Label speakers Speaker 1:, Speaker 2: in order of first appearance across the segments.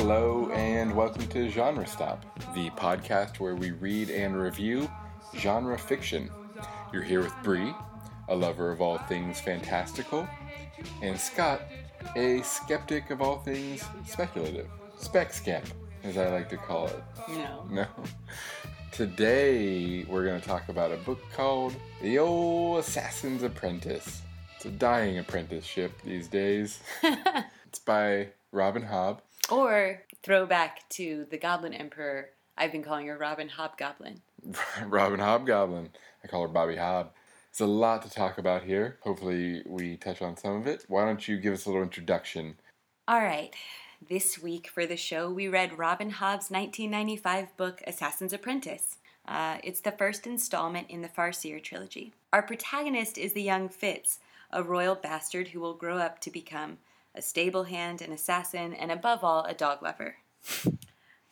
Speaker 1: Hello, and welcome to Genre Stop, the podcast where we read and review genre fiction. You're here with Bree, a lover of all things fantastical, and Scott, a skeptic of all things speculative. Spec scamp, as I like to call it.
Speaker 2: No.
Speaker 1: No. Today, we're going to talk about a book called The Old Assassin's Apprentice. It's a dying apprenticeship these days. it's by Robin Hobb.
Speaker 2: Or throwback to the Goblin Emperor. I've been calling her Robin Hobgoblin.
Speaker 1: Robin Hobgoblin. I call her Bobby Hob. It's a lot to talk about here. Hopefully, we touch on some of it. Why don't you give us a little introduction?
Speaker 2: All right. This week for the show, we read Robin Hobb's 1995 book, Assassin's Apprentice. Uh, it's the first installment in the Farseer trilogy. Our protagonist is the young Fitz, a royal bastard who will grow up to become a stable hand, an assassin, and above all, a dog lover.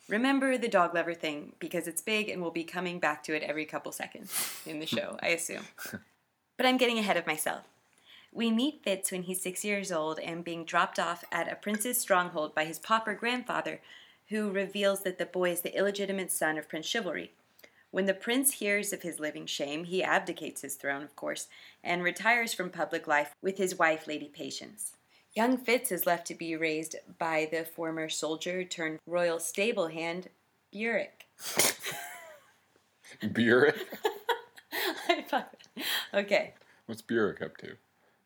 Speaker 2: Remember the dog lover thing because it's big and we'll be coming back to it every couple seconds in the show, I assume. But I'm getting ahead of myself. We meet Fitz when he's six years old and being dropped off at a prince's stronghold by his pauper grandfather, who reveals that the boy is the illegitimate son of Prince Chivalry. When the prince hears of his living shame, he abdicates his throne, of course, and retires from public life with his wife, Lady Patience. Young Fitz is left to be raised by the former soldier turned royal stable hand, Burrich.
Speaker 1: Burrich?
Speaker 2: I thought- okay,
Speaker 1: What's Burrich up to?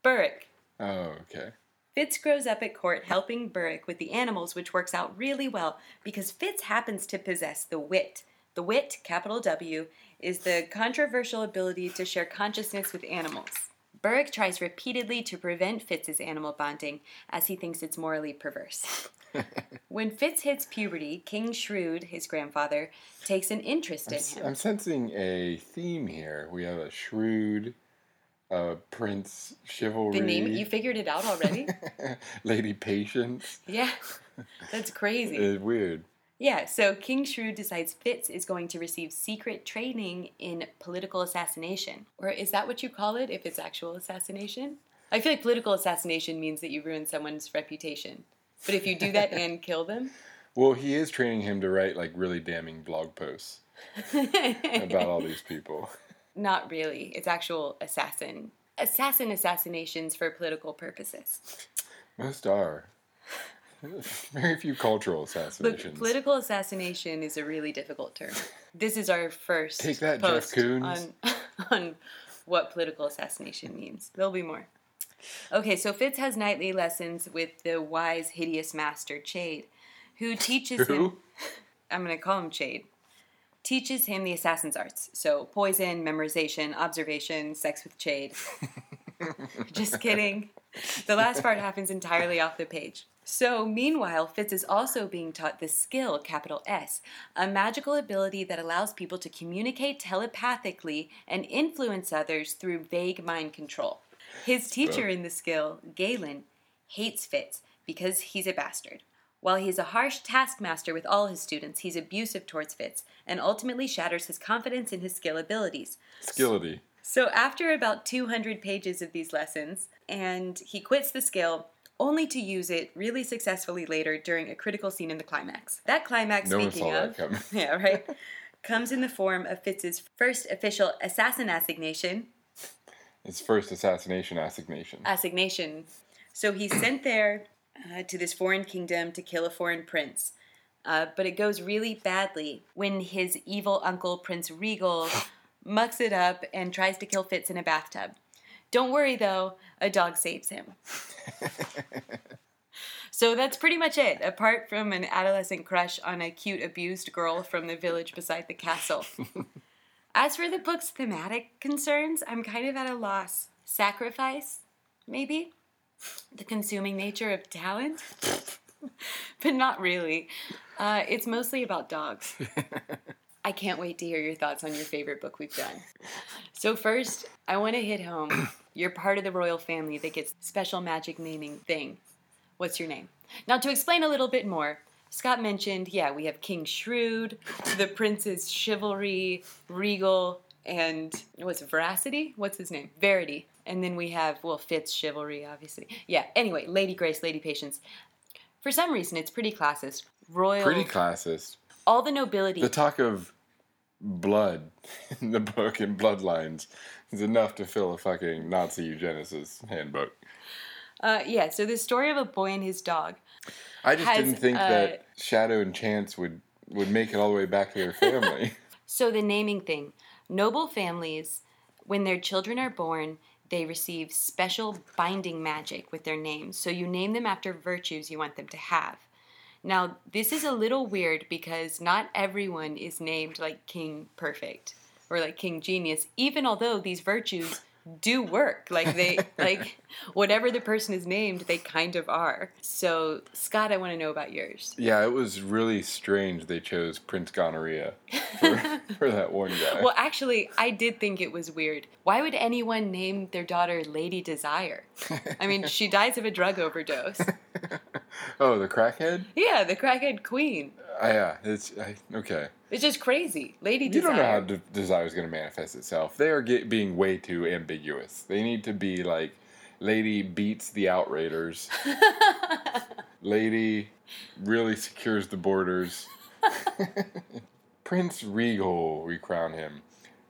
Speaker 2: Burrich.
Speaker 1: Oh, okay.
Speaker 2: Fitz grows up at court helping Burrich with the animals, which works out really well because Fitz happens to possess the wit. The wit, capital W, is the controversial ability to share consciousness with animals. Burrich tries repeatedly to prevent Fitz's animal bonding as he thinks it's morally perverse. when Fitz hits puberty, King Shrewd, his grandfather, takes an interest
Speaker 1: I'm,
Speaker 2: in him.
Speaker 1: I'm sensing a theme here. We have a shrewd, uh, Prince Chivalry.
Speaker 2: The name, you figured it out already?
Speaker 1: Lady Patience.
Speaker 2: yeah, that's crazy.
Speaker 1: It's weird.
Speaker 2: Yeah, so King Shrewd decides Fitz is going to receive secret training in political assassination. Or is that what you call it if it's actual assassination? I feel like political assassination means that you ruin someone's reputation. But if you do that and kill them,
Speaker 1: Well, he is training him to write like really damning blog posts about all these people.
Speaker 2: not really. It's actual assassin. Assassin assassinations for political purposes.
Speaker 1: Most are. Very few cultural
Speaker 2: Look,
Speaker 1: assassinations.
Speaker 2: political assassination is a really difficult term. This is our first
Speaker 1: Take that, Jeff Koons.
Speaker 2: on on what political assassination means. There'll be more. Okay, so Fitz has nightly lessons with the wise, hideous master Chade, who teaches him. I'm going to call him Chade. Teaches him the assassin's arts. So poison, memorization, observation, sex with Chade. Just kidding. The last part happens entirely off the page. So, meanwhile, Fitz is also being taught the skill, capital S, a magical ability that allows people to communicate telepathically and influence others through vague mind control. His teacher in the skill, Galen, hates Fitz because he's a bastard. While he's a harsh taskmaster with all his students, he's abusive towards Fitz and ultimately shatters his confidence in his skill abilities.
Speaker 1: Skillity.
Speaker 2: So after about 200 pages of these lessons, and he quits the skill only to use it really successfully later during a critical scene in the climax. That climax,
Speaker 1: No
Speaker 2: speaking of,
Speaker 1: coming.
Speaker 2: yeah, right, comes in the form of Fitz's first official assassin assignation.
Speaker 1: His first assassination assignation.
Speaker 2: Assignation. So he's sent there uh, to this foreign kingdom to kill a foreign prince. Uh, but it goes really badly when his evil uncle, Prince Regal, mucks it up and tries to kill Fitz in a bathtub. Don't worry though, a dog saves him. So that's pretty much it, apart from an adolescent crush on a cute abused girl from the village beside the castle. As for the book's thematic concerns, I'm kind of at a loss. Sacrifice, maybe? The consuming nature of talent? but not really. Uh, it's mostly about dogs. I can't wait to hear your thoughts on your favorite book we've done. So, first, I want to hit home. You're part of the royal family that gets special magic naming thing. What's your name? Now, to explain a little bit more, Scott mentioned, yeah, we have King Shrewd, the Prince's Chivalry, Regal, and what's it, Veracity? What's his name? Verity. And then we have, well, Fitz Chivalry, obviously. Yeah, anyway, Lady Grace, Lady Patience. For some reason, it's pretty classist. royal,
Speaker 1: Pretty classist.
Speaker 2: all the nobility.
Speaker 1: The talk of blood in the book and bloodlines is enough to fill a fucking Nazi eugenicist handbook.
Speaker 2: uh, yeah, so the story of a boy and his dog.
Speaker 1: I just
Speaker 2: Has,
Speaker 1: didn't think
Speaker 2: uh,
Speaker 1: that Shadow and Chance would would make it all the way back to their family.
Speaker 2: So the naming thing. Noble families, when their children are born, they receive special binding magic with their names. So you name them after virtues you want them to have. Now, this is a little weird because not everyone is named like King Perfect or like King Genius, even although these virtues do work. Like they like whatever the person is named, they kind of are. So, Scott, I want to know about yours.
Speaker 1: yeah, it was really strange they chose Prince Gonorrhea for, for that one guy.
Speaker 2: Well, actually, I did think it was weird. Why would anyone name their daughter Lady Desire? I mean, she dies of a drug overdose.
Speaker 1: oh, the crackhead?
Speaker 2: Yeah, the crackhead queen.
Speaker 1: Uh, yeah, it's I, okay.
Speaker 2: It's just crazy. Lady
Speaker 1: You
Speaker 2: Desire.
Speaker 1: don't know how de- desire is going to manifest itself. They are get, being way too ambiguous. They need to be like, lady beats the outraters. lady really secures the borders. Prince Regal, we crown him.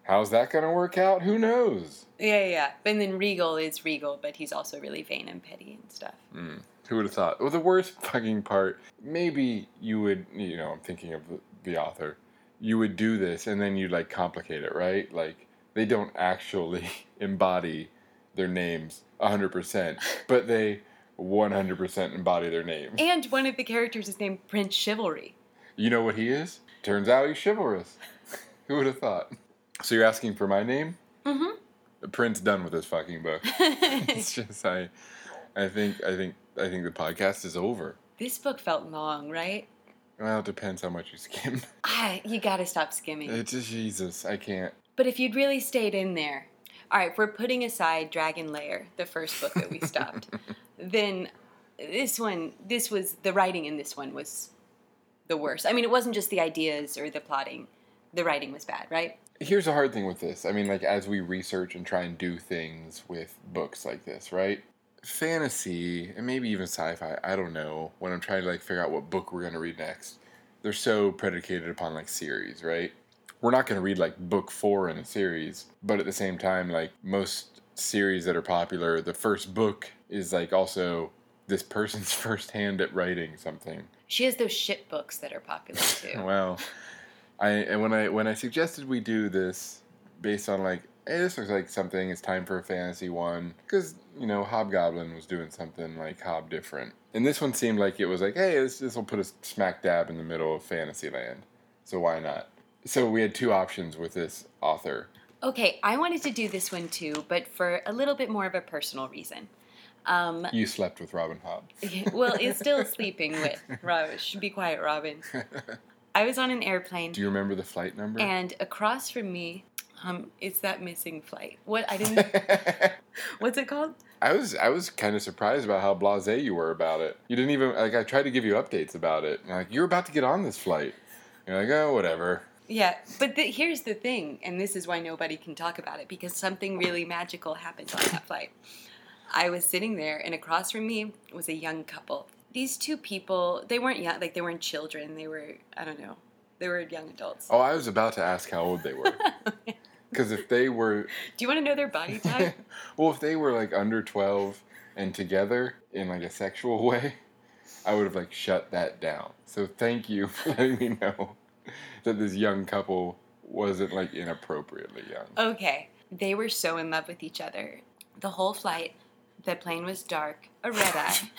Speaker 1: How's that going to work out? Who knows?
Speaker 2: yeah, yeah. And then Regal is Regal, but he's also really vain and petty and stuff. Hmm.
Speaker 1: Who would have thought? Well, the worst fucking part, maybe you would, you know, I'm thinking of the author, you would do this and then you'd like complicate it, right? Like, they don't actually embody their names 100%, but they 100% embody their names.
Speaker 2: And one of the characters is named Prince Chivalry.
Speaker 1: You know what he is? Turns out he's chivalrous. Who would have thought? So you're asking for my name?
Speaker 2: Mm-hmm.
Speaker 1: Prince done with this fucking book. it's just I, I think I think I think the podcast is over.
Speaker 2: this book felt long, right?
Speaker 1: Well, it depends how much you skim.
Speaker 2: Ah, you gotta stop skimming.
Speaker 1: It's Jesus. I can't.
Speaker 2: But if you'd really stayed in there, all right, we're putting aside Dragon Lair, the first book that we stopped, then this one, this was the writing in this one was the worst. I mean, it wasn't just the ideas or the plotting; the writing was bad, right?
Speaker 1: Here's the hard thing with this. I mean, like as we research and try and do things with books like this, right? Fantasy and maybe even sci-fi. I don't know. When I'm trying to like figure out what book we're gonna read next, they're so predicated upon like series, right? We're not gonna read like book four in a series, but at the same time, like most series that are popular, the first book is like also this person's first hand at writing something.
Speaker 2: She has those shit books that are popular too.
Speaker 1: Well, I and when I when I suggested we do this based on like, hey, this looks like something. It's time for a fantasy one because you know Hobgoblin was doing something like Hob different, and this one seemed like it was like, hey, this this will put us smack dab in the middle of Fantasyland, so why not? So we had two options with this author.
Speaker 2: okay, I wanted to do this one too, but for a little bit more of a personal reason. Um,
Speaker 1: You slept with Robin Hobb.
Speaker 2: well, it's still sleeping with Robin. Should Be quiet, Robin. I was on an airplane.
Speaker 1: Do you remember the flight number?
Speaker 2: And across from me, um, it's that missing flight. What I didn't. what's it called?
Speaker 1: I was I was kind of surprised about how blasé you were about it. You didn't even like I tried to give you updates about it. You're Like you're about to get on this flight. You're like, oh, whatever.
Speaker 2: Yeah, but the, here's the thing, and this is why nobody can talk about it because something really magical happened on that flight. I was sitting there, and across from me was a young couple. These two people, they weren't young, like they weren't children. They were, I don't know, they were young adults.
Speaker 1: Oh, I was about to ask how old they were. Because if they were,
Speaker 2: Do you want to know their body type?
Speaker 1: well, if they were like under twelve and together in like a sexual way, I would have like shut that down. So thank you for letting me know that this young couple wasn't like inappropriately young.
Speaker 2: Okay. They were so in love with each other. The whole flight, the plane was dark, a red eye.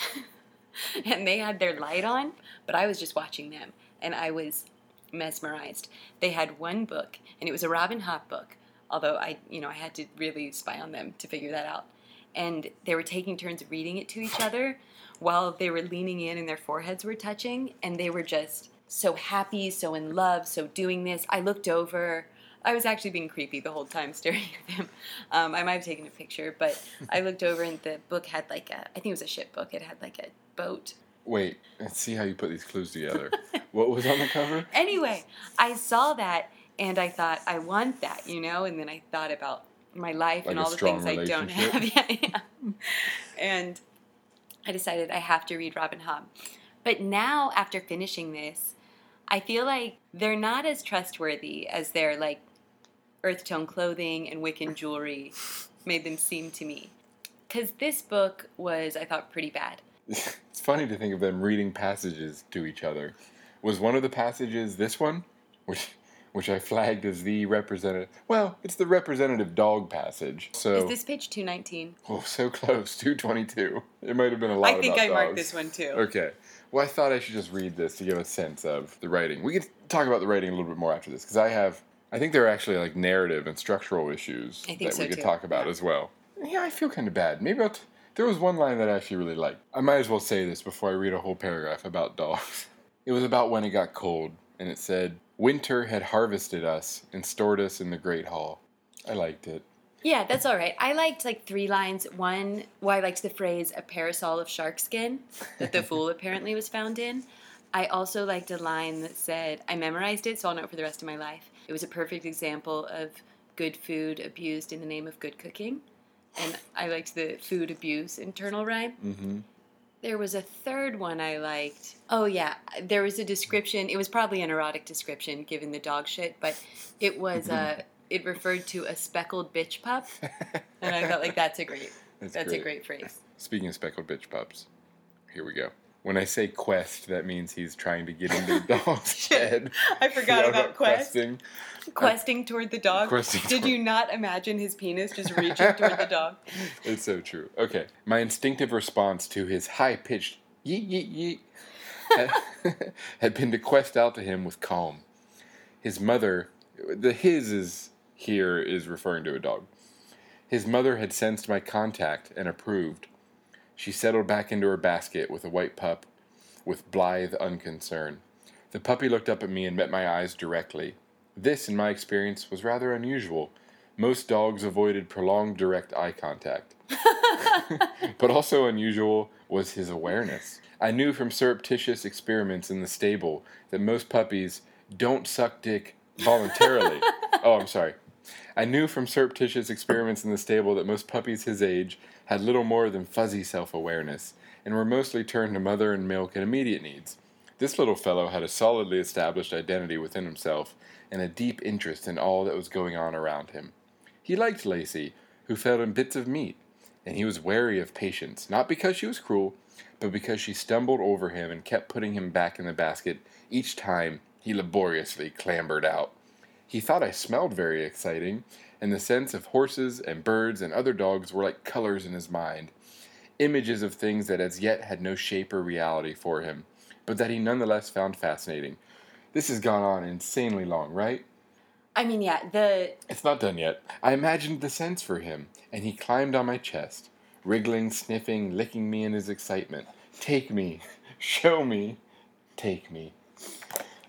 Speaker 2: and they had their light on, but I was just watching them and I was mesmerized. They had one book and it was a Robin Hobb book, although I, you know, I had to really spy on them to figure that out. And they were taking turns reading it to each other while they were leaning in and their foreheads were touching and they were just so happy, so in love, so doing this. I looked over. I was actually being creepy the whole time staring at them. Um, I might have taken a picture, but I looked over and the book had like a, I think it was a ship book. It had like a boat.
Speaker 1: Wait, let's see how you put these clues together. what was on the cover?
Speaker 2: Anyway, I saw that and I thought, I want that, you know? And then I thought about my life
Speaker 1: Like
Speaker 2: and all the things I don't have. yeah, yeah. And I decided I have to read Robin Hobb. But now, after finishing this, I feel like they're not as trustworthy as their like earth tone clothing and Wiccan jewelry made them seem to me. Because this book was, I thought, pretty bad.
Speaker 1: it's funny to think of them reading passages to each other. Was one of the passages this one, which which I flagged as the representative? Well, it's the representative dog passage. So
Speaker 2: Is this page 219?
Speaker 1: oh, so close, two twenty two. It might have been a lot.
Speaker 2: I think I marked this one too.
Speaker 1: Okay. Well, I thought I should just read this to give a sense of the writing. We could talk about the writing a little bit more after this because I have, I think there are actually like narrative and structural issues that
Speaker 2: so,
Speaker 1: we could
Speaker 2: too.
Speaker 1: talk about
Speaker 2: Yeah.
Speaker 1: as well. Yeah, I feel kind of bad. Maybe I'll. T- there was one line that I actually really liked. I might as well say this before I read a whole paragraph about dogs. It was about when it got cold, and it said, "Winter had harvested us and stored us in the great hall." I liked it.
Speaker 2: Yeah, that's all right. I liked like three lines. One, well, I liked the phrase "a parasol of shark skin" that the fool apparently was found in. I also liked a line that said, "I memorized it, so I'll know it for the rest of my life." It was a perfect example of good food abused in the name of good cooking, and I liked the food abuse internal rhyme.
Speaker 1: Mm-hmm.
Speaker 2: There was a third one I liked. Oh yeah, there was a description. It was probably an erotic description given the dog shit, but it was uh it referred to a speckled bitch pup, and I felt like that's a great
Speaker 1: That's,
Speaker 2: that's a great phrase.
Speaker 1: Speaking of speckled bitch pups, here we go. When I say quest, that means he's trying to get into the dog's head.
Speaker 2: I forgot about quest.
Speaker 1: questing.
Speaker 2: Questing toward the dog.
Speaker 1: Questing
Speaker 2: Did
Speaker 1: toward-
Speaker 2: you not imagine his penis just reaching toward the dog?
Speaker 1: It's so true. Okay. My instinctive response to his high pitched yeet yeet yeet had, had been to quest out to him with calm. His mother, the his is here is referring to a dog. His mother had sensed my contact and approved. She settled back into her basket with a white pup with blithe unconcern. The puppy looked up at me and met my eyes directly. This, in my experience, was rather unusual. Most dogs avoided prolonged direct eye contact. but also unusual was his awareness. I knew from surreptitious experiments in the stable that most puppies don't suck dick voluntarily. oh, I'm sorry. I knew from surreptitious experiments in the stable that most puppies his age had little more than fuzzy self awareness and were mostly turned to mother and milk and immediate needs. This little fellow had a solidly established identity within himself and a deep interest in all that was going on around him. He liked Lacey, who fed him bits of meat, and he was wary of Patience, not because she was cruel, but because she stumbled over him and kept putting him back in the basket each time he laboriously clambered out. He thought I smelled very exciting, and the scents of horses and birds and other dogs were like colors in his mind, images of things that as yet had no shape or reality for him, but that he nonetheless found fascinating. This has gone on insanely long, right?
Speaker 2: I mean, yeah, the
Speaker 1: It's not done yet. I imagined the scents for him, and he climbed on my chest, wriggling, sniffing, licking me in his excitement. Take me, show me, take me.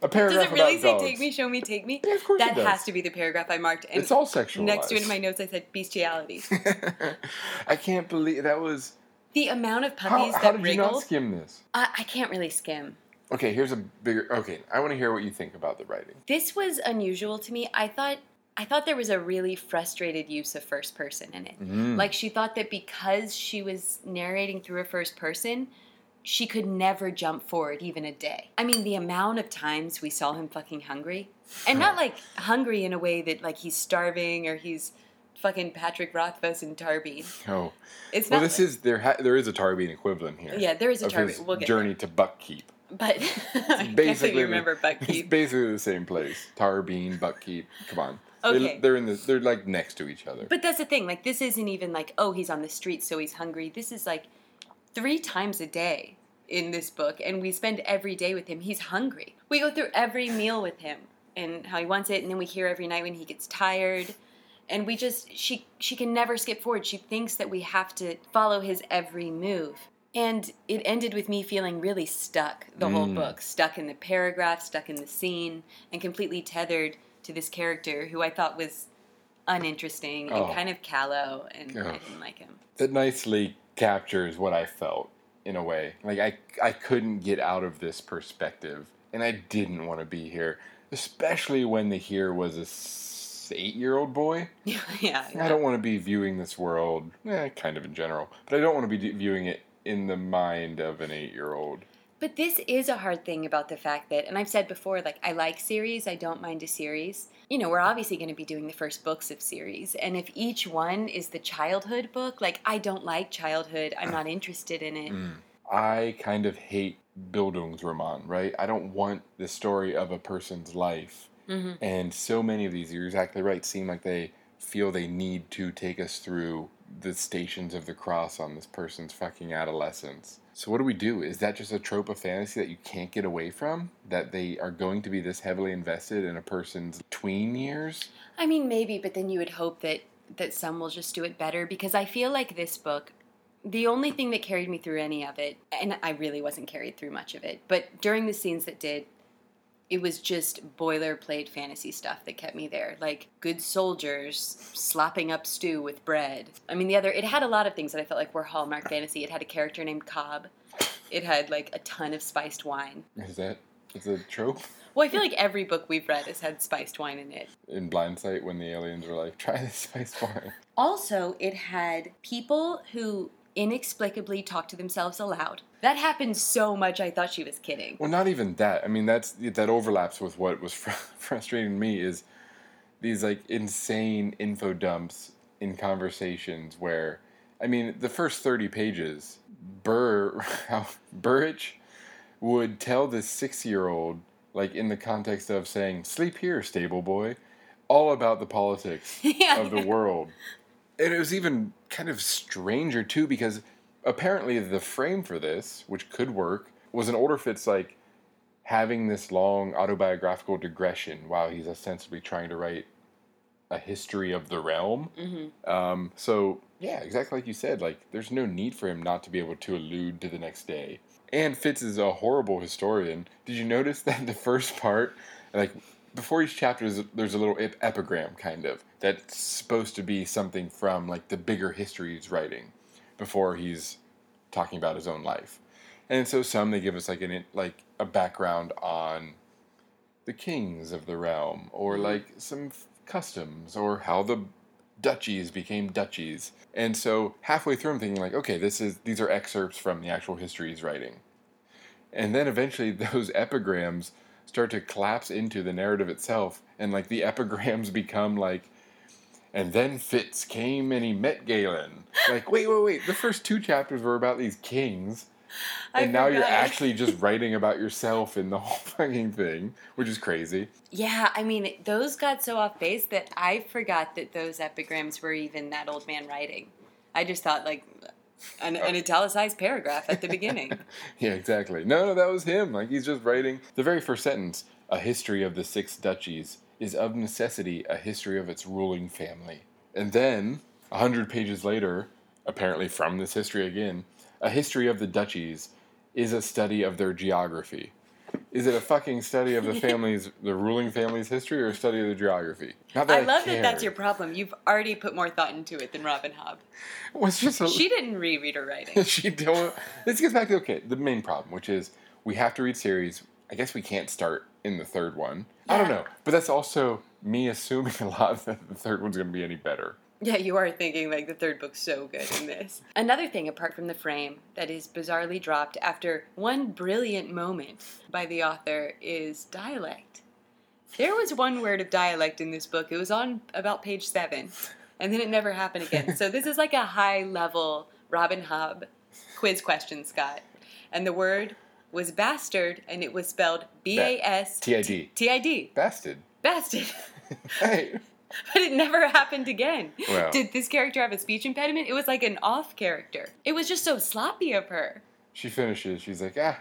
Speaker 1: A
Speaker 2: does it really say
Speaker 1: dogs.
Speaker 2: "take me, show me, take me"?
Speaker 1: Yeah, of course
Speaker 2: that
Speaker 1: it does.
Speaker 2: has to be the paragraph I marked. And
Speaker 1: It's all sexual.
Speaker 2: next to it in my notes, I said bestiality.
Speaker 1: I can't believe that was.
Speaker 2: the amount of puppies
Speaker 1: how
Speaker 2: that
Speaker 1: did you not skim this?
Speaker 2: I, I can't really skim.
Speaker 1: Okay, here's a bigger. Okay, I want to hear what you think about the writing.
Speaker 2: This was unusual to me. I thought I thought there was a really frustrated use of first person in it.
Speaker 1: Mm.
Speaker 2: Like she thought that because she was narrating through a first person, she could never jump forward even a day. I mean, the amount of times we saw him fucking hungry, and not like hungry in a way that like he's starving or he's fucking Patrick Rothfuss and Tarbean.
Speaker 1: Oh,
Speaker 2: It's
Speaker 1: well,
Speaker 2: not.
Speaker 1: this is there. Ha- there is a Tarbean equivalent here.
Speaker 2: yeah, there is a Tarbean. We'll get
Speaker 1: journey to Buckkeep.
Speaker 2: but I
Speaker 1: basically
Speaker 2: believe you
Speaker 1: the-
Speaker 2: remember
Speaker 1: It's
Speaker 2: Buckkeep.
Speaker 1: basically the same place. Tarbean, Buckkeep. Come on.
Speaker 2: Okay.
Speaker 1: They're, they're in the. They're like next to each other.
Speaker 2: But that's the thing. Like, this isn't even like, oh, he's on the street, so he's hungry. This is like three times a day in this book, and we spend every day with him. He's hungry. We go through every meal with him and how he wants it, and then we hear every night when he gets tired. And we just she she can never skip forward. She thinks that we have to follow his every move. And it ended with me feeling really stuck the whole
Speaker 1: Mm.
Speaker 2: book, stuck in the paragraph, stuck in the scene, and completely tethered to this character who I thought was uninteresting
Speaker 1: Oh.
Speaker 2: and kind of callow, and I didn't like him.
Speaker 1: that nicely captures what I felt in a way. Like I I couldn't get out of this perspective, and I didn't want to be here, especially when the here was a s- eight-year-old boy.
Speaker 2: yeah, yeah.
Speaker 1: I don't want to be viewing this world, eh, kind of in general, but I don't want to be d- viewing it in the mind of an eight-year-old.
Speaker 2: But this is a hard thing about the fact that, and I've said before, like, I like series, I don't mind a series. You know, we're obviously going to be doing the first books of series. And if each one is the childhood book, like, I don't like childhood, I'm not interested in it.
Speaker 1: Mm. I kind of hate Bildungsroman, right? I don't want the story of a person's life.
Speaker 2: Mhm.
Speaker 1: And so many of these, you're exactly right, seem like they feel they need to take us through the stations of the cross on this person's fucking adolescence. So what do we do? Is that just a trope of fantasy that you can't get away from? That they are going to be this heavily invested in a person's tween years?
Speaker 2: I mean, maybe, but then you would hope that that some will just do it better because I feel like this book, the only thing that carried me through any of it, and I really wasn't carried through much of it, but during the scenes that did, it was just boilerplate fantasy stuff that kept me there. Like good soldiers slopping up stew with bread. I mean, the other, it had a lot of things that I felt like were Hallmark fantasy. It had a character named Cobb. It had like a ton of spiced wine.
Speaker 1: Is that is a trope?
Speaker 2: Well, I feel like every book we've read has had spiced wine in it.
Speaker 1: In Blindsight, when the aliens were like, try this spiced wine.
Speaker 2: Also, it had people who inexplicably talked to themselves aloud. That happened so much I thought she was kidding.
Speaker 1: Well, not even that. I mean, that's that overlaps with what was fr- frustrating me is these like insane info dumps in conversations where, I mean, the first thirty pages, Burr, Burrich would tell this six-year-old, like in the context of saying "sleep here, stable boy," all about the politics
Speaker 2: Yeah.
Speaker 1: of the world. And it was even kind of stranger too because apparently the frame for this, which could work, was an older Fitz like having this long autobiographical digression while he's ostensibly trying to write a history of the realm.
Speaker 2: hmm
Speaker 1: Um, so yeah, exactly like you said, like there's no need for him not to be able to allude to the next day. And Fitz is a horrible historian. Did you notice that the first part, like before each chapter, is, there's a little ep- epigram kind of that's supposed to be something from like the bigger history he's writing before he's talking about his own life. And so some they give us like an like a background on the kings of the realm or
Speaker 2: Mhm.
Speaker 1: like some f- customs or how the duchies became duchies. And so halfway through I'm thinking like okay this is these are excerpts from the actual history he's writing. And then eventually those epigrams start to collapse into the narrative itself and like the epigrams become like and then Fitz came and he met Galen. Like, wait, wait, wait. The first two chapters were about these kings.
Speaker 2: I
Speaker 1: And now you're actually just writing about yourself in the whole fucking thing, which is crazy.
Speaker 2: Yeah, I mean, those got so off base that I forgot that those epigrams were even that old man writing. I just thought, like, an, an italicized paragraph at the beginning.
Speaker 1: Yeah, exactly. No, no, that was him. Like, he's just writing the very first sentence A history of the six duchies is of necessity a history of its ruling family. And then, a hundred pages later, apparently from this history again, a history of the duchies is a study of their geography. Is it a fucking study of the family's, the ruling family's history, or a study of the geography? Not
Speaker 2: I
Speaker 1: I
Speaker 2: love that that's your problem. You've already put more thought into it than Robin Hobb.
Speaker 1: Well, it's just a,
Speaker 2: She didn't reread her writing.
Speaker 1: she don't. This gets back to okay, the main problem, which is we have to read series. I guess we can't start in the third one. I don't know, but that's also me assuming a lot that the third one's going to be any better.
Speaker 2: Yeah, you are thinking like the third book's so good in this. Another thing apart from the frame that is bizarrely dropped after one brilliant moment by the author is dialect. There was one word of dialect in this book. It was on about page seven, and then it never happened again. So this is like a high level Robin Hobb quiz question, Scott. And the word was bastard, and it was spelled B A S
Speaker 1: T.I.D.
Speaker 2: T I D.
Speaker 1: Bastard.
Speaker 2: Bastard.
Speaker 1: Hey.
Speaker 2: But it never happened again. Did this character have a speech impediment? It was like an off character. It was just so sloppy of her.
Speaker 1: She finishes. She's like, ah,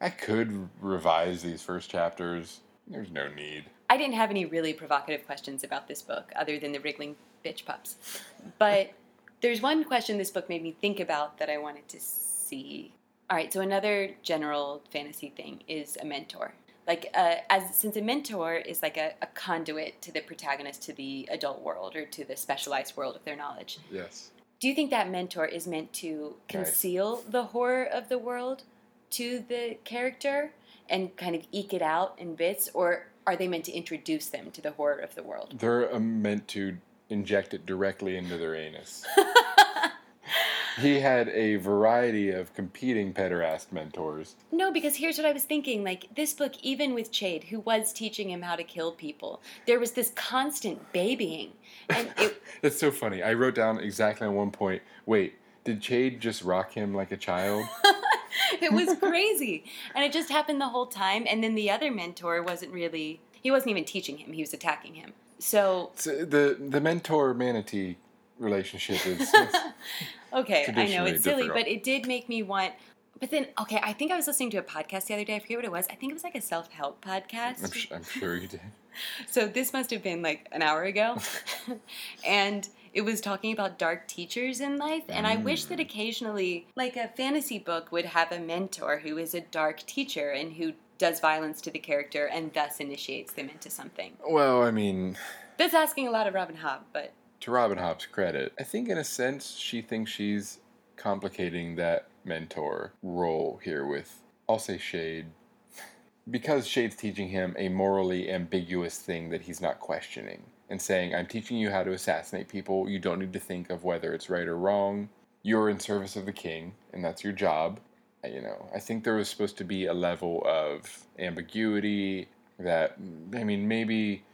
Speaker 1: I could revise these first chapters. There's no need.
Speaker 2: I didn't have any really provocative questions about this book other than the wriggling bitch pups. But there's one question this book made me think about that I wanted to see. All right, so another general fantasy thing is a mentor. Like, uh, as since a mentor is like a, a conduit to the protagonist to the adult world or to the specialized world of their knowledge.
Speaker 1: Yes.
Speaker 2: Do you think that mentor is meant to conceal the horror of the world to the character and kind of eke it out in bits, or are they meant to introduce them to the horror of the world?
Speaker 1: They're uh, meant to inject it directly into their anus. he had a variety of competing pederast mentors.
Speaker 2: No, because here's what I was thinking. Like, this book, even with Chade, who was teaching him how to kill people, there was this constant babying. And it,
Speaker 1: That's so funny. I wrote down exactly at one point. Wait, did Chade just rock him like a child?
Speaker 2: it was crazy. And it just happened the whole time. And then the other mentor wasn't really, he wasn't even teaching him, he was attacking him. So,
Speaker 1: So the the mentor manatee relationship is
Speaker 2: okay, I know it's silly,
Speaker 1: difficult.
Speaker 2: but it did make me want. But then, okay, I think I was listening to a podcast the other day. I forget what it was. I think it was like a self help podcast.
Speaker 1: I'm, sh- I'm sure you did.
Speaker 2: So this must have been like an hour ago. and it was talking about dark teachers in life. And I wish that mm. occasionally, like a fantasy book would have a mentor who is a dark teacher and who does violence to the character and thus initiates them into something.
Speaker 1: Well, I mean,
Speaker 2: That's asking a lot of Robin Hobb, but
Speaker 1: to Robin Hobb's credit, I think in a sense she thinks she's complicating that mentor role here with, I'll say Shade, because Shade's teaching him a morally ambiguous thing that he's not questioning and saying, I'm teaching you how to assassinate people. You don't need to think of whether it's right or wrong. You're in service of the king, and that's your job. You know, I think there was supposed to be a level of ambiguity that, I mean, maybe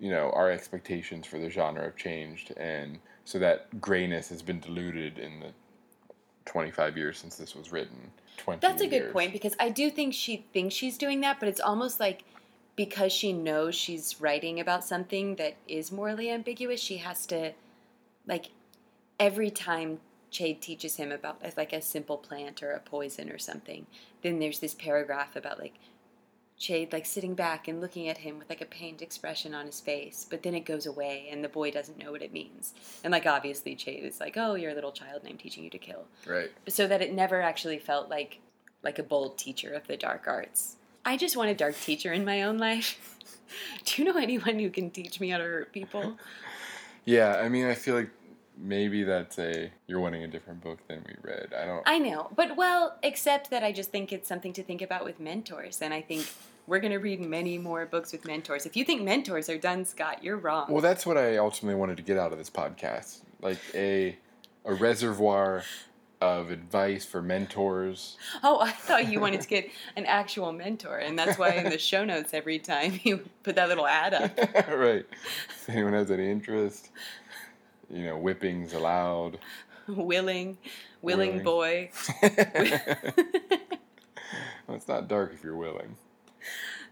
Speaker 1: you know our expectations for the genre have changed and so that grayness has been diluted in the 25 years since this was written 20
Speaker 2: That's a good point because I do think she thinks she's doing that, but it's almost like because she knows she's writing about something that is morally ambiguous, she has to like every time Chade teaches him about like a simple plant or a poison or something, then there's this paragraph about like Chade like sitting back and looking at him with like a pained expression on his face, but then it goes away and the boy doesn't know what it means. And like obviously Chade is like, "Oh, you're a little child and I'm teaching you to kill."
Speaker 1: right
Speaker 2: so that it never actually felt like like a bold teacher of the dark arts. I just want a dark teacher in my own life. Do you know anyone who can teach me how to hurt people?
Speaker 1: yeah i mean i feel like maybe that's a you're wanting a different book than we read i don't
Speaker 2: I know, but well, except that I just think it's something to think about with mentors, and I think we're going to read many more books with mentors. If you think mentors are done, Scott, you're wrong.
Speaker 1: well that's what i ultimately wanted to get out of this podcast like a a reservoir of advice for mentors
Speaker 2: oh, I thought you wanted to get an actual mentor, and that's why in the show notes every time you put that little ad up.
Speaker 1: right if anyone has any interest you know whippings allowed
Speaker 2: willing, willing
Speaker 1: Willing.
Speaker 2: boy.
Speaker 1: well, it's not dark if you're willing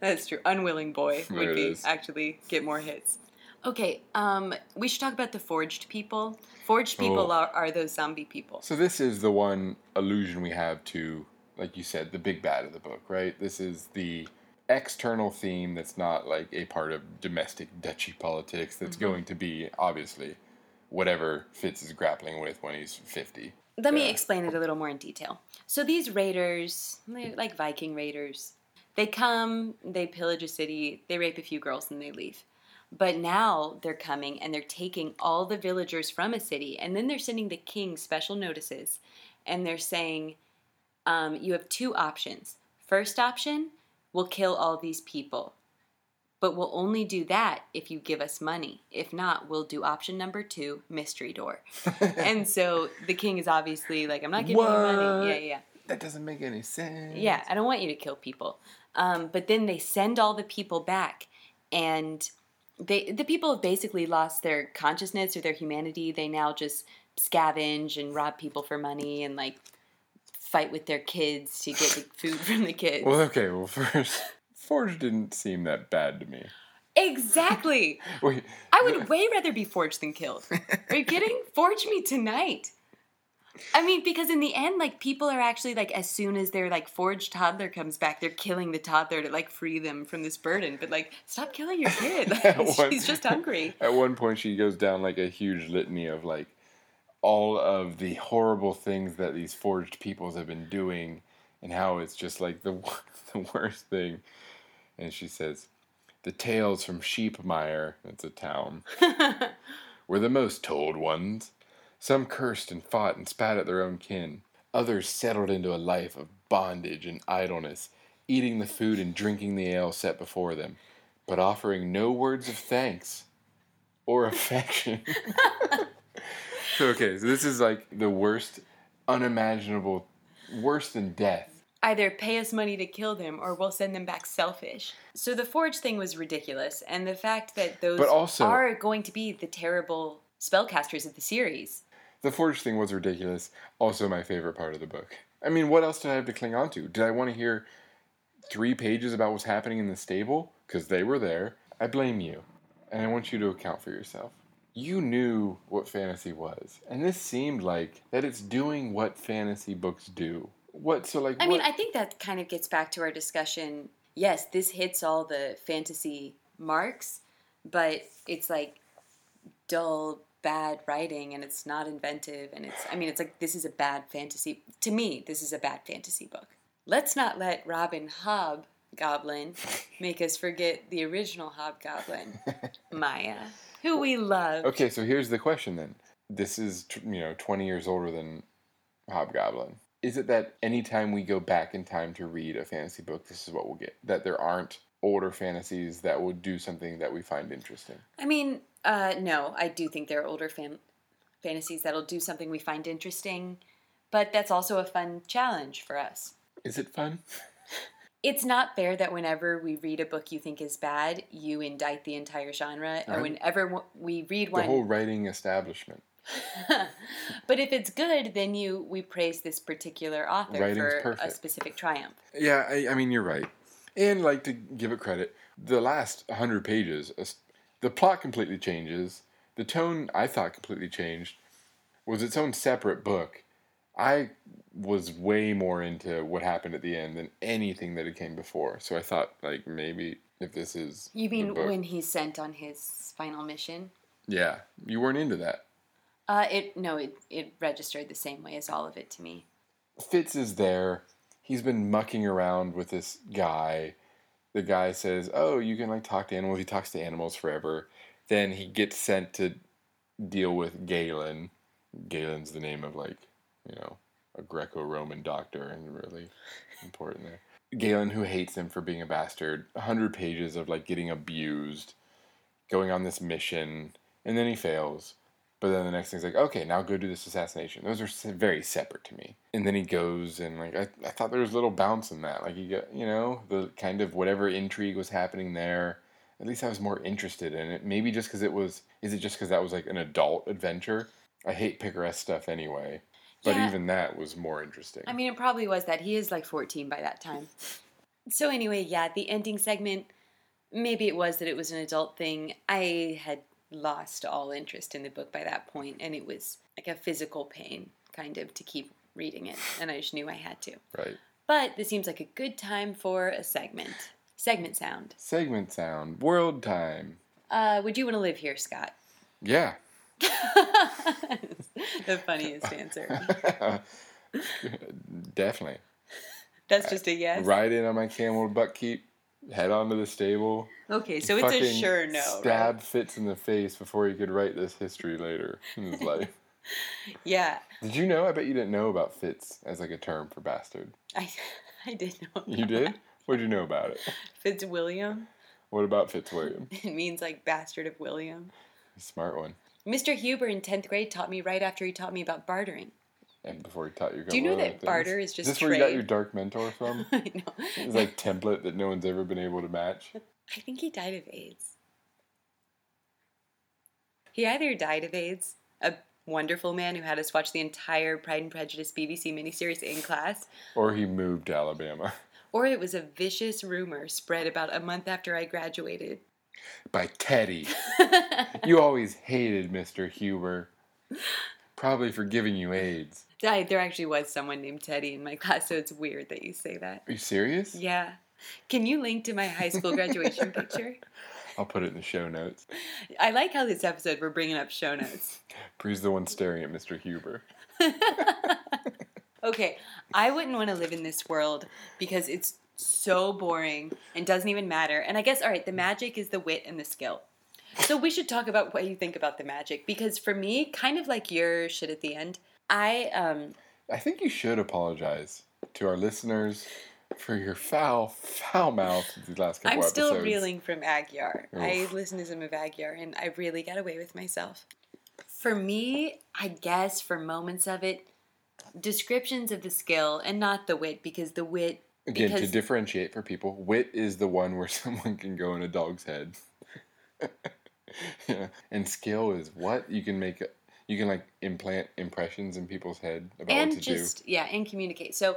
Speaker 2: That's true. Unwilling boy
Speaker 1: There
Speaker 2: would be
Speaker 1: is.
Speaker 2: actually get more hits. Okay, um, we should talk about the forged people. Forged people
Speaker 1: Oh.
Speaker 2: are, are those zombie people.
Speaker 1: So this is the one allusion we have to, like you said, the big bad of the book, right? This is the external theme that's not like a part of domestic duchy politics that's
Speaker 2: Mm-hmm.
Speaker 1: going to be obviously whatever Fitz is grappling with when he's 50.
Speaker 2: Let me
Speaker 1: Yeah.
Speaker 2: explain it a little more in detail. So these raiders, like Viking raiders, they come, they pillage a city, they rape a few girls, and they leave. But now they're coming and they're taking all the villagers from a city, and then they're sending the king special notices, and they're saying, um, "You have two options. First option, we'll kill all these people, but we'll only do that if you give us money. If not, we'll do option number two, mystery door." and so the king is obviously like, I'm not giving you money. Yeah, yeah.
Speaker 1: That doesn't make any sense.
Speaker 2: Yeah, I don't want you to kill people. Um, but then they send all the people back, and they the people have basically lost their consciousness or their humanity. They now just scavenge and rob people for money and like fight with their kids to get the food from the kids.
Speaker 1: Well, okay, well, first, Forge didn't seem that bad to me.
Speaker 2: exactly.
Speaker 1: Wait,
Speaker 2: I would way rather be forged than killed. Are you kidding? Forge me tonight. I mean, because in the end, like people are actually like, as soon as their like forged toddler comes back, they're killing the toddler to like free them from this burden. But like, stop killing your kid. Like,
Speaker 1: What-
Speaker 2: she's just hungry.
Speaker 1: At one point, she goes down like a huge litany of like all of the horrible things that these forged peoples have been doing, and how it's just like the the worst thing. And she says, "The tales from Sheepmire, that's a town, were the most told ones. Some cursed and fought and spat at their own kin. Others settled into a life of bondage and idleness, eating the food and drinking the ale set before them, but offering no words of thanks or affection. so, okay, so this is like the worst unimaginable, worse than death.
Speaker 2: Either pay us money to kill them or we'll send them back selfish. So the Forge thing was ridiculous, and the fact that those
Speaker 1: But also-
Speaker 2: are going to be the terrible spellcasters of the series.
Speaker 1: The Forge thing was ridiculous. Also, my favorite part of the book. I mean, what else did I have to cling on to? Did I want to hear three pages about what's happening in the stable? Because they were there. I blame you. And I want you to account for yourself. You knew what fantasy was. And this seemed like that it's doing what fantasy books do. What, so like,
Speaker 2: I
Speaker 1: what,
Speaker 2: mean, I think that kind of gets back to our discussion. Yes, this hits all the fantasy marks, but it's like dull, bad writing and it's not inventive. And it's, I mean, it's like this is a bad fantasy. To me, this is a bad fantasy book. Let's not let Robin Hobgoblin make us forget the original Hobgoblin, Maia, who we love.
Speaker 1: Okay, so here's the question then. This is, you know, 20 years older than Hobgoblin. Is it that anytime we go back in time to read a fantasy book, this is what we'll get? That there aren't older fantasies that will do something that we find interesting?
Speaker 2: I mean, uh, no, I do think there are older fan- fantasies that'll do something we find interesting, but that's also a fun challenge for us.
Speaker 1: Is it fun?
Speaker 2: It's not fair that whenever we read a book you think is bad, you indict the entire genre, or
Speaker 1: Right.
Speaker 2: whenever we read one, The
Speaker 1: whole writing establishment.
Speaker 2: but if it's good, then you we praise this particular author
Speaker 1: Writing's
Speaker 2: for a specific triumph.
Speaker 1: Yeah, I, I mean, you're right. And, like, to give it credit, the last 100 pages, the plot completely changes. The tone, I thought, completely changed. Was its own separate book. I was way more into what happened at the end than anything that had came before. So I thought, like, maybe if this is.
Speaker 2: You mean when he's sent on his final mission?
Speaker 1: Yeah, you weren't into that.
Speaker 2: Uh, it no, it it registered the same way as all of it to me.
Speaker 1: Fitz is there. He's been mucking around with this guy. The guy says, "Oh, you can like talk to animals." He talks to animals forever. Then he gets sent to deal with Galen. Galen's the name of like, you know, a Greco-Roman doctor, and really important there. Galen, who hates him for being a bastard. A hundred pages of like getting abused, going on this mission, and then he fails. But then the next thing's like, okay, now go do this assassination. Those are very separate to me. And then he goes and like I, I thought there was a little bounce in that. Like you got you know the kind of whatever intrigue was happening there. At least I was more interested in it. Maybe just because it was. Is it just because that was like an adult adventure? I hate picaresque stuff anyway. But
Speaker 2: Yeah.
Speaker 1: even that was more interesting.
Speaker 2: I mean, it probably was that he is like 14 by that time. So anyway, yeah, the ending segment. Maybe it was that it was an adult thing. I had lost all interest in the book by that point, and it was like a physical pain, kind of, to keep reading it, and I just knew I had to.
Speaker 1: right.
Speaker 2: But this seems like a good time for a segment. Segment sound.
Speaker 1: Segment sound. World time.
Speaker 2: Uh, would you want to live here, Scott?
Speaker 1: Yeah.
Speaker 2: the funniest answer.
Speaker 1: Definitely.
Speaker 2: That's just a yes.
Speaker 1: Ride in on my camel butt keep. Head on to the stable.
Speaker 2: Okay, so it's a sure no.
Speaker 1: Stab
Speaker 2: Right?
Speaker 1: Fitz in the face before he could write this history later in his life.
Speaker 2: Yeah,
Speaker 1: Did you know? I bet you didn't know about Fitz as like a term for bastard.
Speaker 2: I, I did know.
Speaker 1: You did? What did you know about it?
Speaker 2: Fitzwilliam.
Speaker 1: What about Fitzwilliam?
Speaker 2: It means like bastard of William.
Speaker 1: Smart one.
Speaker 2: Mr. Huber in 10th grade taught me right after he taught me about bartering.
Speaker 1: And before he taught you,
Speaker 2: Do you know that barter is
Speaker 1: Is
Speaker 2: just
Speaker 1: this where you got your dark mentor from?
Speaker 2: I know.
Speaker 1: It's like template that no one's ever been able to match.
Speaker 2: I think he died of AIDS. He either died of AIDS, a wonderful man who had us watch the entire Pride and Prejudice BBC miniseries in class,
Speaker 1: Or he moved to Alabama.
Speaker 2: or it was a vicious rumor spread about a month after I graduated.
Speaker 1: By Teddy. You always hated Mr. Huber. Probably for giving you AIDS.
Speaker 2: I, there actually was someone named Teddy in my class, so it's weird that you say that.
Speaker 1: Are you serious?
Speaker 2: Yeah. Can you link to my high school graduation picture?
Speaker 1: I'll put it in the show notes.
Speaker 2: I like how this episode we're bringing up show notes.
Speaker 1: Bree's the one staring at Mr. Huber.
Speaker 2: Okay, I wouldn't want to live in this world because it's so boring and doesn't even matter. And I guess, all right, the magic is the wit and the skill. So we should talk about what you think about the magic because for me, kind of like your shit at the end, I um
Speaker 1: I think you should apologize to our listeners for your foul, foul mouth these last couple.
Speaker 2: I'm still
Speaker 1: episodes.
Speaker 2: reeling from Agyar. I
Speaker 1: Oof.
Speaker 2: listen to some of Agyar and I really got away with myself. For me, I guess for moments of it, descriptions of the skill and not the wit because the wit
Speaker 1: Again, to differentiate for people, wit is the one where someone can go in a dog's head. yeah. And skill is what you can make. You can like implant impressions in people's head about
Speaker 2: and
Speaker 1: what to
Speaker 2: just yeah and communicate so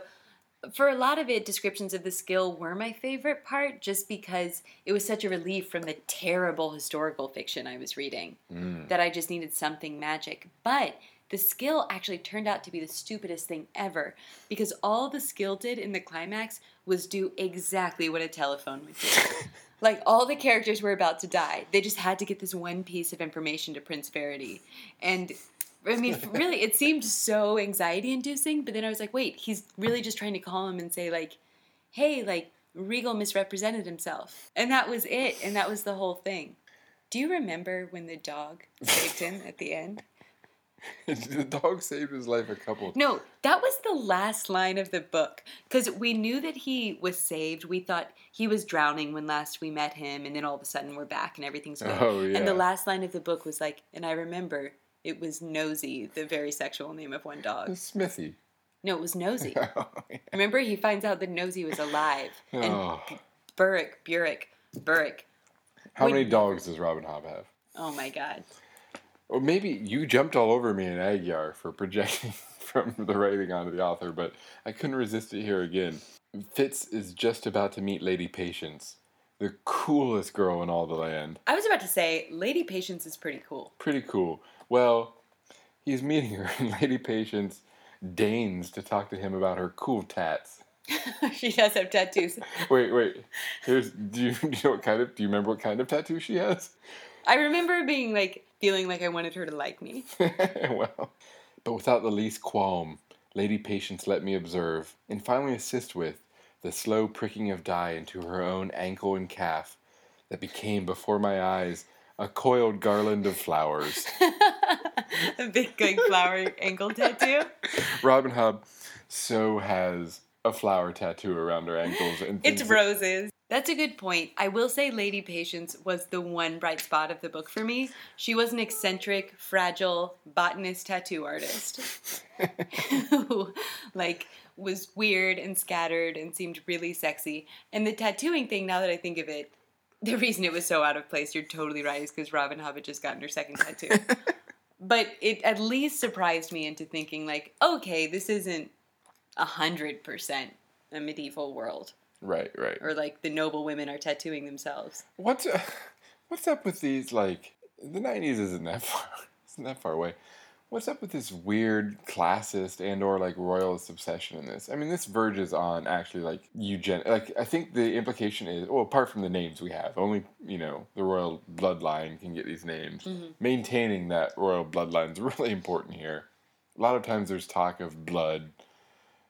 Speaker 2: for a lot of it descriptions of the skill were my favorite part just because it was such a relief from the terrible historical fiction i was reading.
Speaker 1: Mm.
Speaker 2: that i just needed something magic but the skill actually turned out to be the stupidest thing ever because all the skill did in the climax was do exactly what a telephone would do like all the characters were about to die they just had to get this one piece of information to prince verity and I mean, really, it seemed so anxiety inducing, but then I was like, wait, he's really just trying to call him and say, like, hey, like, Regal misrepresented himself. And that was it. And that was the whole thing. Do you remember when the dog saved him at the end?
Speaker 1: the dog saved his life a couple.
Speaker 2: No, that was the last line of the book. Because we knew that he was saved. We thought he was drowning when last we met him, and then all of a sudden we're back and everything's good.
Speaker 1: Oh, yeah.
Speaker 2: And the last line of the book was like, and I remember it was Nosy, the very sexual name of one dog.
Speaker 1: Smithy.
Speaker 2: No, it was Nosy.
Speaker 1: oh, yeah.
Speaker 2: Remember, he finds out that Nosy was alive, and
Speaker 1: Oh.
Speaker 2: Burrich, Burrich, Burrich.
Speaker 1: How
Speaker 2: Would
Speaker 1: many dogs does Robin Hobb have?
Speaker 2: Oh my God!
Speaker 1: Or maybe you jumped all over me in Agyar for projecting from the writing onto the author, but I couldn't resist it here again. Fitz is just about to meet Lady Patience, the coolest girl in all the land.
Speaker 2: I was about to say, Lady Patience is pretty cool.
Speaker 1: Pretty cool. Well, he's meeting her, and Lady Patience deigns to talk to him about her cool tats.
Speaker 2: she does have tattoos.
Speaker 1: Wait, wait. Here's do you, do you know what kind of do you remember what kind of tattoo she has?
Speaker 2: I remember being like feeling like I wanted her to like me.
Speaker 1: well, but without the least qualm, Lady Patience let me observe, and finally assist with, the slow pricking of dye into her own ankle and calf that became before my eyes a coiled garland of flowers.
Speaker 2: a big, big flower ankle tattoo.
Speaker 1: Robin Hobb so has a flower tattoo around her ankles and
Speaker 2: It's roses. That's a good point. I will say Lady Patience was the one bright spot of the book for me. She was an eccentric, fragile botanist tattoo artist who like was weird and scattered and seemed really sexy. And the tattooing thing, now that I think of it, the reason it was so out of place, you're totally right, is because Robin Hobb had just gotten her second tattoo. but it at least surprised me into thinking like, okay, this isn't a hundred percent a medieval world
Speaker 1: Right, right.
Speaker 2: or like the noble women are tattooing themselves.
Speaker 1: What's uh, what's up with these like the nineties isn't that far isn't that far away. What's up with this weird classist and or like royalist obsession in this? I mean, this verges on actually like eugen. Like, I think the implication is, well, apart from the names we have, only you know the royal bloodline can get these names. Maintaining that royal bloodline is really important here. A lot of times there's talk of blood,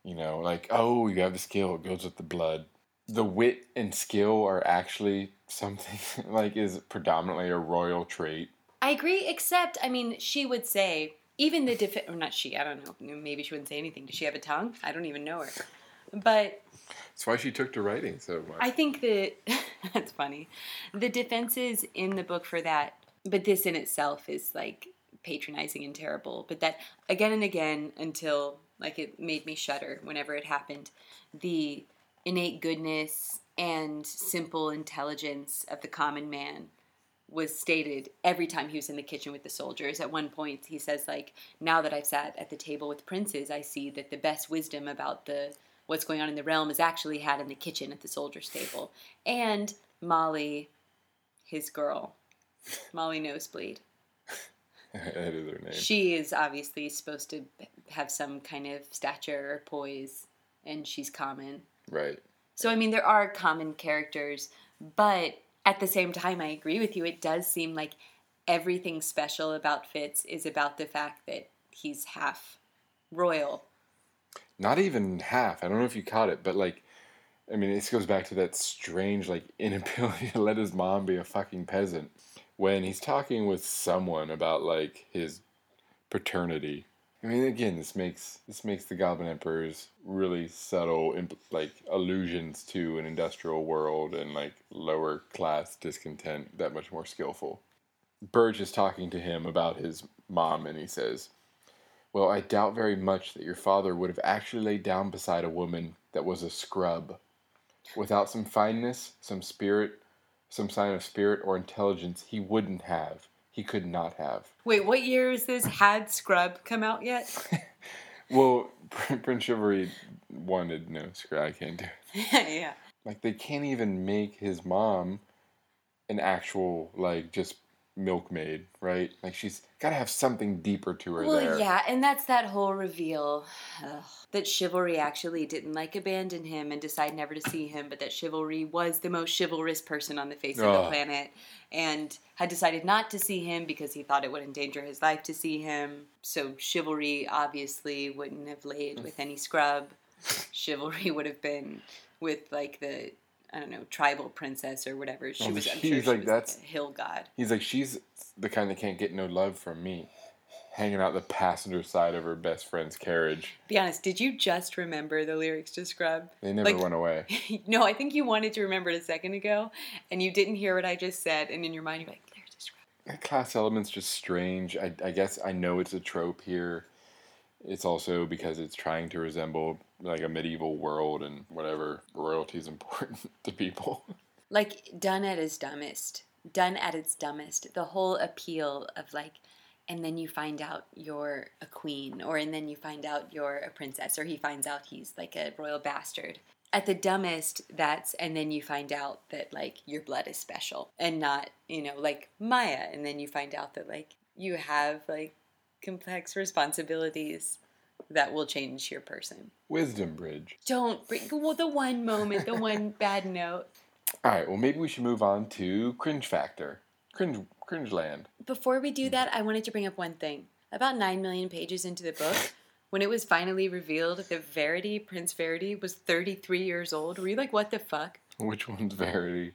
Speaker 1: you know, like oh, you have the skill, it goes with the blood. The wit and skill are actually something like is predominantly a royal trait.
Speaker 2: I agree, except I mean, she would say even the def- or not she. I don't know. Maybe she wouldn't say anything. Does she have a tongue? I don't even know her. But
Speaker 1: That's why she took to writing so much.
Speaker 2: I think that that's funny. The defenses in the book for that, but this in itself is like patronizing and terrible. But that again and again until like it made me shudder whenever it happened. The innate goodness and simple intelligence of the common man was stated every time he was in the kitchen with the soldiers. At one point, he says, like, now that I've sat at the table with princes, I see that the best wisdom about the what's going on in the realm is actually had in the kitchen at the soldiers' table. And Molly, his girl, Molly Nosebleed,
Speaker 1: that is her name.
Speaker 2: she is obviously supposed to have some kind of stature or poise, and she's common.
Speaker 1: Right.
Speaker 2: So, I mean, there are common characters, but at the same time, I agree with you. It does seem like everything special about Fitz is about the fact that he's half royal.
Speaker 1: Not even half. I don't know if you caught it, but like, I mean, this goes back to that strange like inability to let his mom be a fucking peasant when he's talking with someone about like his paternity. I mean, again, this makes this makes the Goblin Emperor's really subtle imp- like allusions to an industrial world and like lower class discontent that much more skillful. Burrich is talking to him about his mom, and he says, Well, I doubt very much that your father would have actually laid down beside a woman that was a scrub. Without some fineness, some spirit, some sign of spirit or intelligence, he wouldn't have. He could not have.
Speaker 2: Wait, what year is this? Had Scrub come out yet?
Speaker 1: Well, Prince Chivalry wanted no scrub. I can't do it.
Speaker 2: yeah.
Speaker 1: Like, they can't even make his mom an actual, like, just milkmaid, right? Like, she's got to have something deeper to her
Speaker 2: Well,
Speaker 1: there.
Speaker 2: yeah, and that's that whole reveal ugh, that chivalry actually didn't like abandon him and decide never to see him, but that chivalry was the most chivalrous person on the face of the planet and had decided not to see him because he thought it would endanger his life to see him. So chivalry obviously wouldn't have laid with any scrub. Chivalry would have been with like the I don't know tribal princess or whatever. She was. I'm
Speaker 1: he's
Speaker 2: sure she
Speaker 1: like,
Speaker 2: was
Speaker 1: that's-
Speaker 2: a hill god.
Speaker 1: He's like, she's the kind that can't get no love from me. Hanging out the passenger side of her best friend's carriage.
Speaker 2: Be honest. Did you just remember the lyrics to Scrub?
Speaker 1: They never
Speaker 2: Like-
Speaker 1: went away.
Speaker 2: no, I think you wanted to remember it a second ago, and you didn't hear what I just said, and in your mind you're like, "There's a scrub."
Speaker 1: That class element's just strange. I, I guess I know it's a trope here. It's also because it's trying to resemble like a medieval world and whatever royalty is important to people.
Speaker 2: Like done at its dumbest, done at its dumbest. The whole appeal of like, and then you find out you're a queen, or and then you find out you're a princess, or he finds out he's like a royal bastard. At the dumbest, that's and then you find out that like your blood is special and not you know like Maia, and then you find out that like you have like complex responsibilities that will change your person.
Speaker 1: Wisdom Bridge.
Speaker 2: Don't bring well, the one moment, the one bad note.
Speaker 1: All right, well maybe we should move on to cringe factor. Cringe cringe land.
Speaker 2: Before we do that, I wanted to bring up one thing. About 9 million pages into the book, when it was finally revealed that Verity, Prince Verity, was 33 years old, were you like, what the fuck?
Speaker 1: Which one's Verity?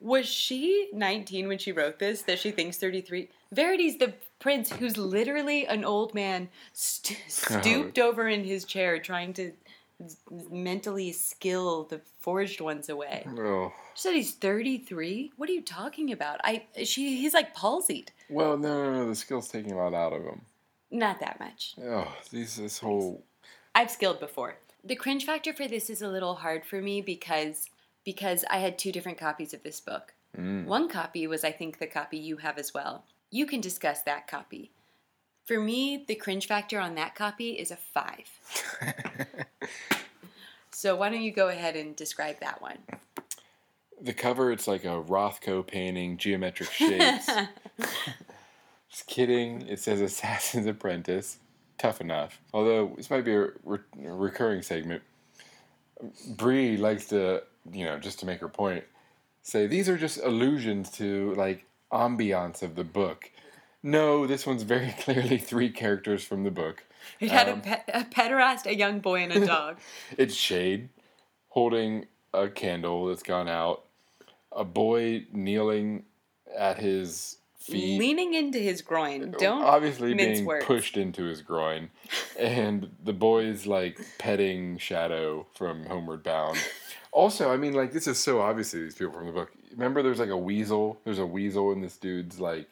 Speaker 2: Was she 19 when she wrote this that she thinks 33? Verity's the prince who's literally an old man st- stooped over in his chair trying to mentally skill the forged ones away.
Speaker 1: Oh.
Speaker 2: She said he's 33? What are you talking about? I she he's like palsied.
Speaker 1: Well, no, no, no. The skill's taking a lot out of him.
Speaker 2: Not that much.
Speaker 1: Oh, these this whole
Speaker 2: I've skilled before. The cringe factor for this is a little hard for me because because I had two different copies of this book.
Speaker 1: Mm.
Speaker 2: One copy was I think the copy you have as well. You can discuss that copy. For me, the cringe factor on that copy is a 5. So why don't you go ahead and describe that one?
Speaker 1: the cover. It's like a Rothko painting, geometric shapes. Just kidding. It says Assassin's Apprentice. Tough enough. Although this might be a, re- a recurring segment. Bree likes to, you know, just to make her point, say these are just allusions to like ambiance of the book. No, this one's very clearly three characters from the book.
Speaker 2: It had
Speaker 1: Um,
Speaker 2: a, pe- a pederast, a young boy, and a dog.
Speaker 1: It's Chade holding a candle that's gone out, a boy kneeling at his feet.
Speaker 2: Leaning into his groin. Don't
Speaker 1: obviously being
Speaker 2: words.
Speaker 1: pushed into his groin, and the boy's like petting Shadow from Homeward Bound. Also, I mean, like this is so obviously these people from the book. Remember, there's like a weasel. There's a weasel in this dude's like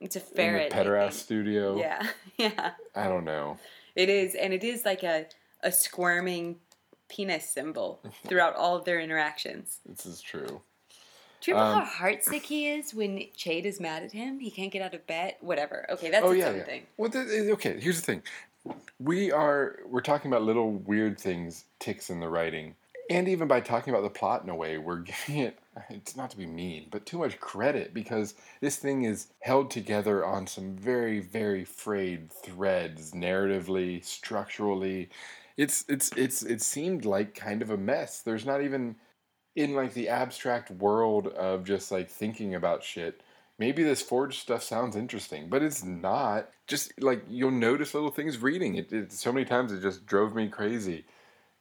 Speaker 2: It's a
Speaker 1: in the
Speaker 2: ferret.
Speaker 1: Pederast studio.
Speaker 2: Yeah, yeah.
Speaker 1: I don't know.
Speaker 2: It is, and it is like a a squirming penis symbol throughout all of their interactions.
Speaker 1: This is true.
Speaker 2: Do you remember
Speaker 1: Um,
Speaker 2: how heartsick he is when Chade is mad at him? He can't get out of bed. Whatever. Okay, that's
Speaker 1: oh yeah, yeah.
Speaker 2: thing.
Speaker 1: Well, th- th- okay. Here's the thing. We are we're talking about little weird things, ticks in the writing, and even by talking about the plot in a way, we're giving it. It's not to be mean, but too much credit because this thing is held together on some very, very frayed threads, narratively, structurally. It's it's it's it seemed like kind of a mess. There's not even in like the abstract world of just like thinking about shit maybe this forged stuff sounds interesting, but it's not. Just like you'll notice little things reading it, it. So many times it just drove me crazy.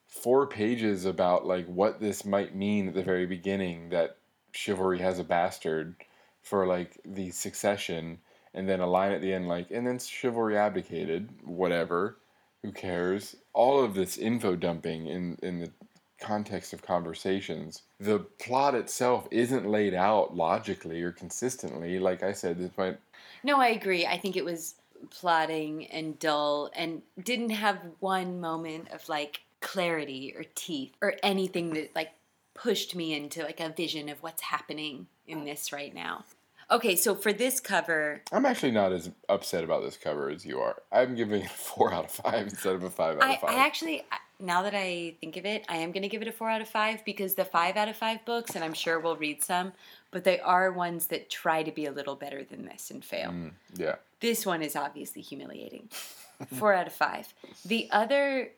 Speaker 1: Four pages about like what this might mean at the very beginning that chivalry has a bastard for like the succession, and then a line at the end like, and then chivalry abdicated. Whatever, who cares? All of this info dumping in in the context of conversations. The plot itself isn't laid out logically or consistently. Like I said, this might
Speaker 2: No, I agree. I think it was plotting and dull and didn't have one moment of like clarity or teeth or anything that like pushed me into like a vision of what's happening in this right now. Okay, so for this cover,
Speaker 1: I'm actually not as upset about this cover as you are. I'm giving it a four out of five instead of a five out
Speaker 2: I,
Speaker 1: of five.
Speaker 2: I actually, now that I think of it, I am going to give it a four out of five because the five out of five books, and I'm sure we'll read some, but they are ones that try to be a little better than this and fail.
Speaker 1: Mm, yeah.
Speaker 2: This one is obviously humiliating. Four out of five. The other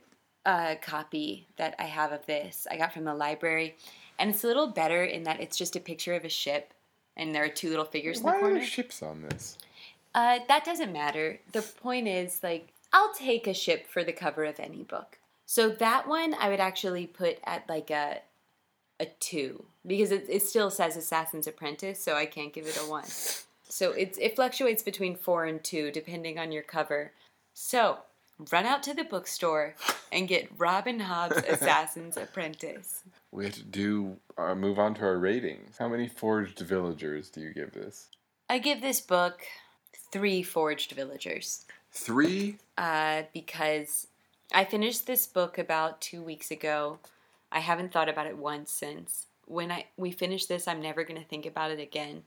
Speaker 2: uh, copy that I have of this, I got from the library, and it's a little better in that it's just a picture of a ship, and there are two little figures
Speaker 1: Why
Speaker 2: in the
Speaker 1: are
Speaker 2: corner.
Speaker 1: there ships on this?
Speaker 2: Uh, that doesn't matter. The point is, like, I'll take a ship for the cover of any book. So that one I would actually put at like a a two because it, it still says Assassin's Apprentice, so I can't give it a one. So it's it fluctuates between four and two depending on your cover. So run out to the bookstore and get Robin Hobb's Assassin's Apprentice.
Speaker 1: We have to do uh, move on to our ratings. How many forged villagers do you give this?
Speaker 2: I give this book three forged villagers.
Speaker 1: Three.
Speaker 2: uh, because I finished this book about two weeks ago. I haven't thought about it once since. When I we finish this, I'm never gonna think about it again,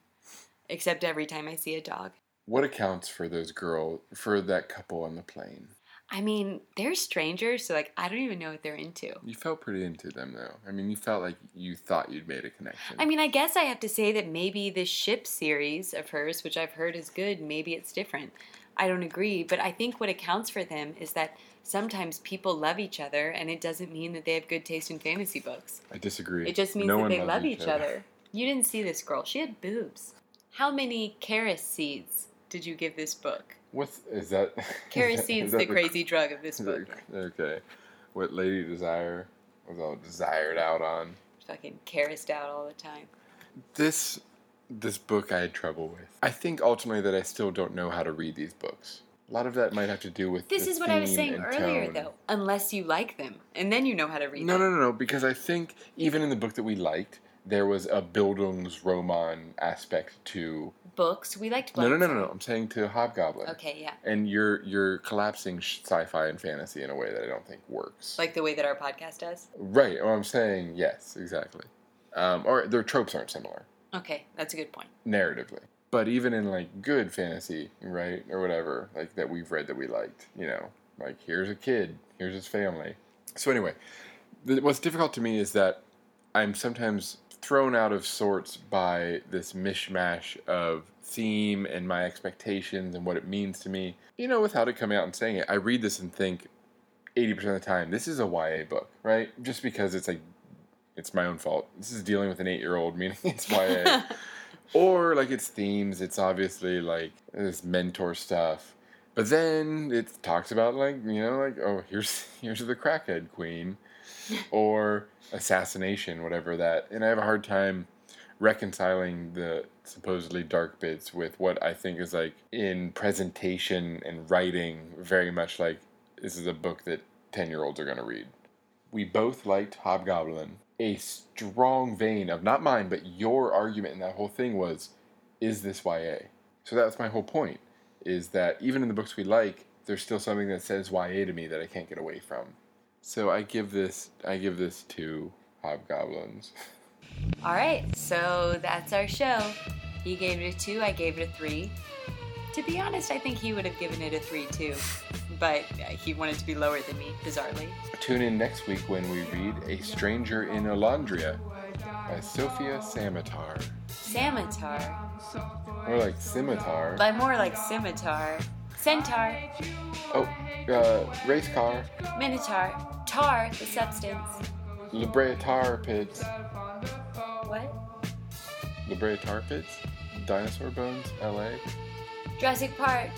Speaker 2: except every time I see a dog.
Speaker 1: What accounts for those girl for that couple on the plane?
Speaker 2: I mean, they're strangers, so like I don't even know what they're into.
Speaker 1: You felt pretty into them though. I mean, you felt like you thought you'd made a connection.
Speaker 2: I mean, I guess I have to say that maybe this ship series of hers, which I've heard is good, maybe it's different. I don't agree, but I think what accounts for them is that sometimes people love each other, and it doesn't mean that they have good taste in fantasy books.
Speaker 1: I disagree.
Speaker 2: It just means
Speaker 1: No
Speaker 2: that they love each other. You didn't see this girl. She had boobs. How many Carris seeds did you give this book?
Speaker 1: What's is that?
Speaker 2: Carris
Speaker 1: is that
Speaker 2: the crazy drug of this book.
Speaker 1: that- okay. What Lady Desire was all desired out on.
Speaker 2: Fucking Carris out all the time.
Speaker 1: This this book I had trouble with. I think ultimately that I still don't know how to read these books. A lot of that might have to do with
Speaker 2: This
Speaker 1: the
Speaker 2: is what I was saying earlier,
Speaker 1: tone.
Speaker 2: though. Unless you like them, and then you know how to read
Speaker 1: No,
Speaker 2: them.
Speaker 1: no, no, no. Because I think even in the book that we liked, there was a Bildungsroman aspect to.
Speaker 2: Books. We liked.
Speaker 1: No, no, no, no, no. I'm saying to Hobgoblin.
Speaker 2: Okay, yeah.
Speaker 1: And you're you're collapsing sci-fi and fantasy in a way that I don't think works.
Speaker 2: Like the way that our podcast does.
Speaker 1: right. Well, I'm saying yes, exactly. Um, or their tropes aren't similar
Speaker 2: Okay, that's a good point.
Speaker 1: narratively. But even in like good fantasy, right, or whatever, like that we've read that we liked, you know, like here's a kid, here's his family. So anyway, the, what's difficult to me is that I'm sometimes thrown out of sorts by this mishmash of theme and my expectations and what it means to me. You know, without it coming out and saying it, I read this and think 80% of the time, this is a YA book, right? Just because it's like, it's my own fault. This is dealing with an eight year old, meaning it's YA. or like its themes, it's obviously like this mentor stuff. But then it talks about like, you know, like, oh, here's here's the crackhead queen or assassination, whatever that. And I have a hard time reconciling the supposedly dark bits with what I think is like in presentation and writing very much like this is a book that 10 year olds are going to read. We both liked Hobgoblin. A strong vein of not mine, but your argument in that whole thing was, is this YA? So that's my whole point. Is that even in the books we like, there's still something that says YA to me that I can't get away from. So I give this I give this to Hobgoblins.
Speaker 2: All right, so that's our show. He gave it a two, I gave it a three. To be honest, I think he would have given it a three too, but he wanted to be lower than me, bizarrely.
Speaker 1: Tune in next week when we read A Stranger in Olondria by Sofia Samatar.
Speaker 2: Samatar,
Speaker 1: More like Scimitar.
Speaker 2: but more like scimitar. Centaur,
Speaker 1: Oh, uh, race car.
Speaker 2: minotaur, tar, the substance.
Speaker 1: La Brea Tar Pits.
Speaker 2: What?
Speaker 1: La Brea Tar Pits? Dinosaur Bones, LA.
Speaker 2: Jurassic Park,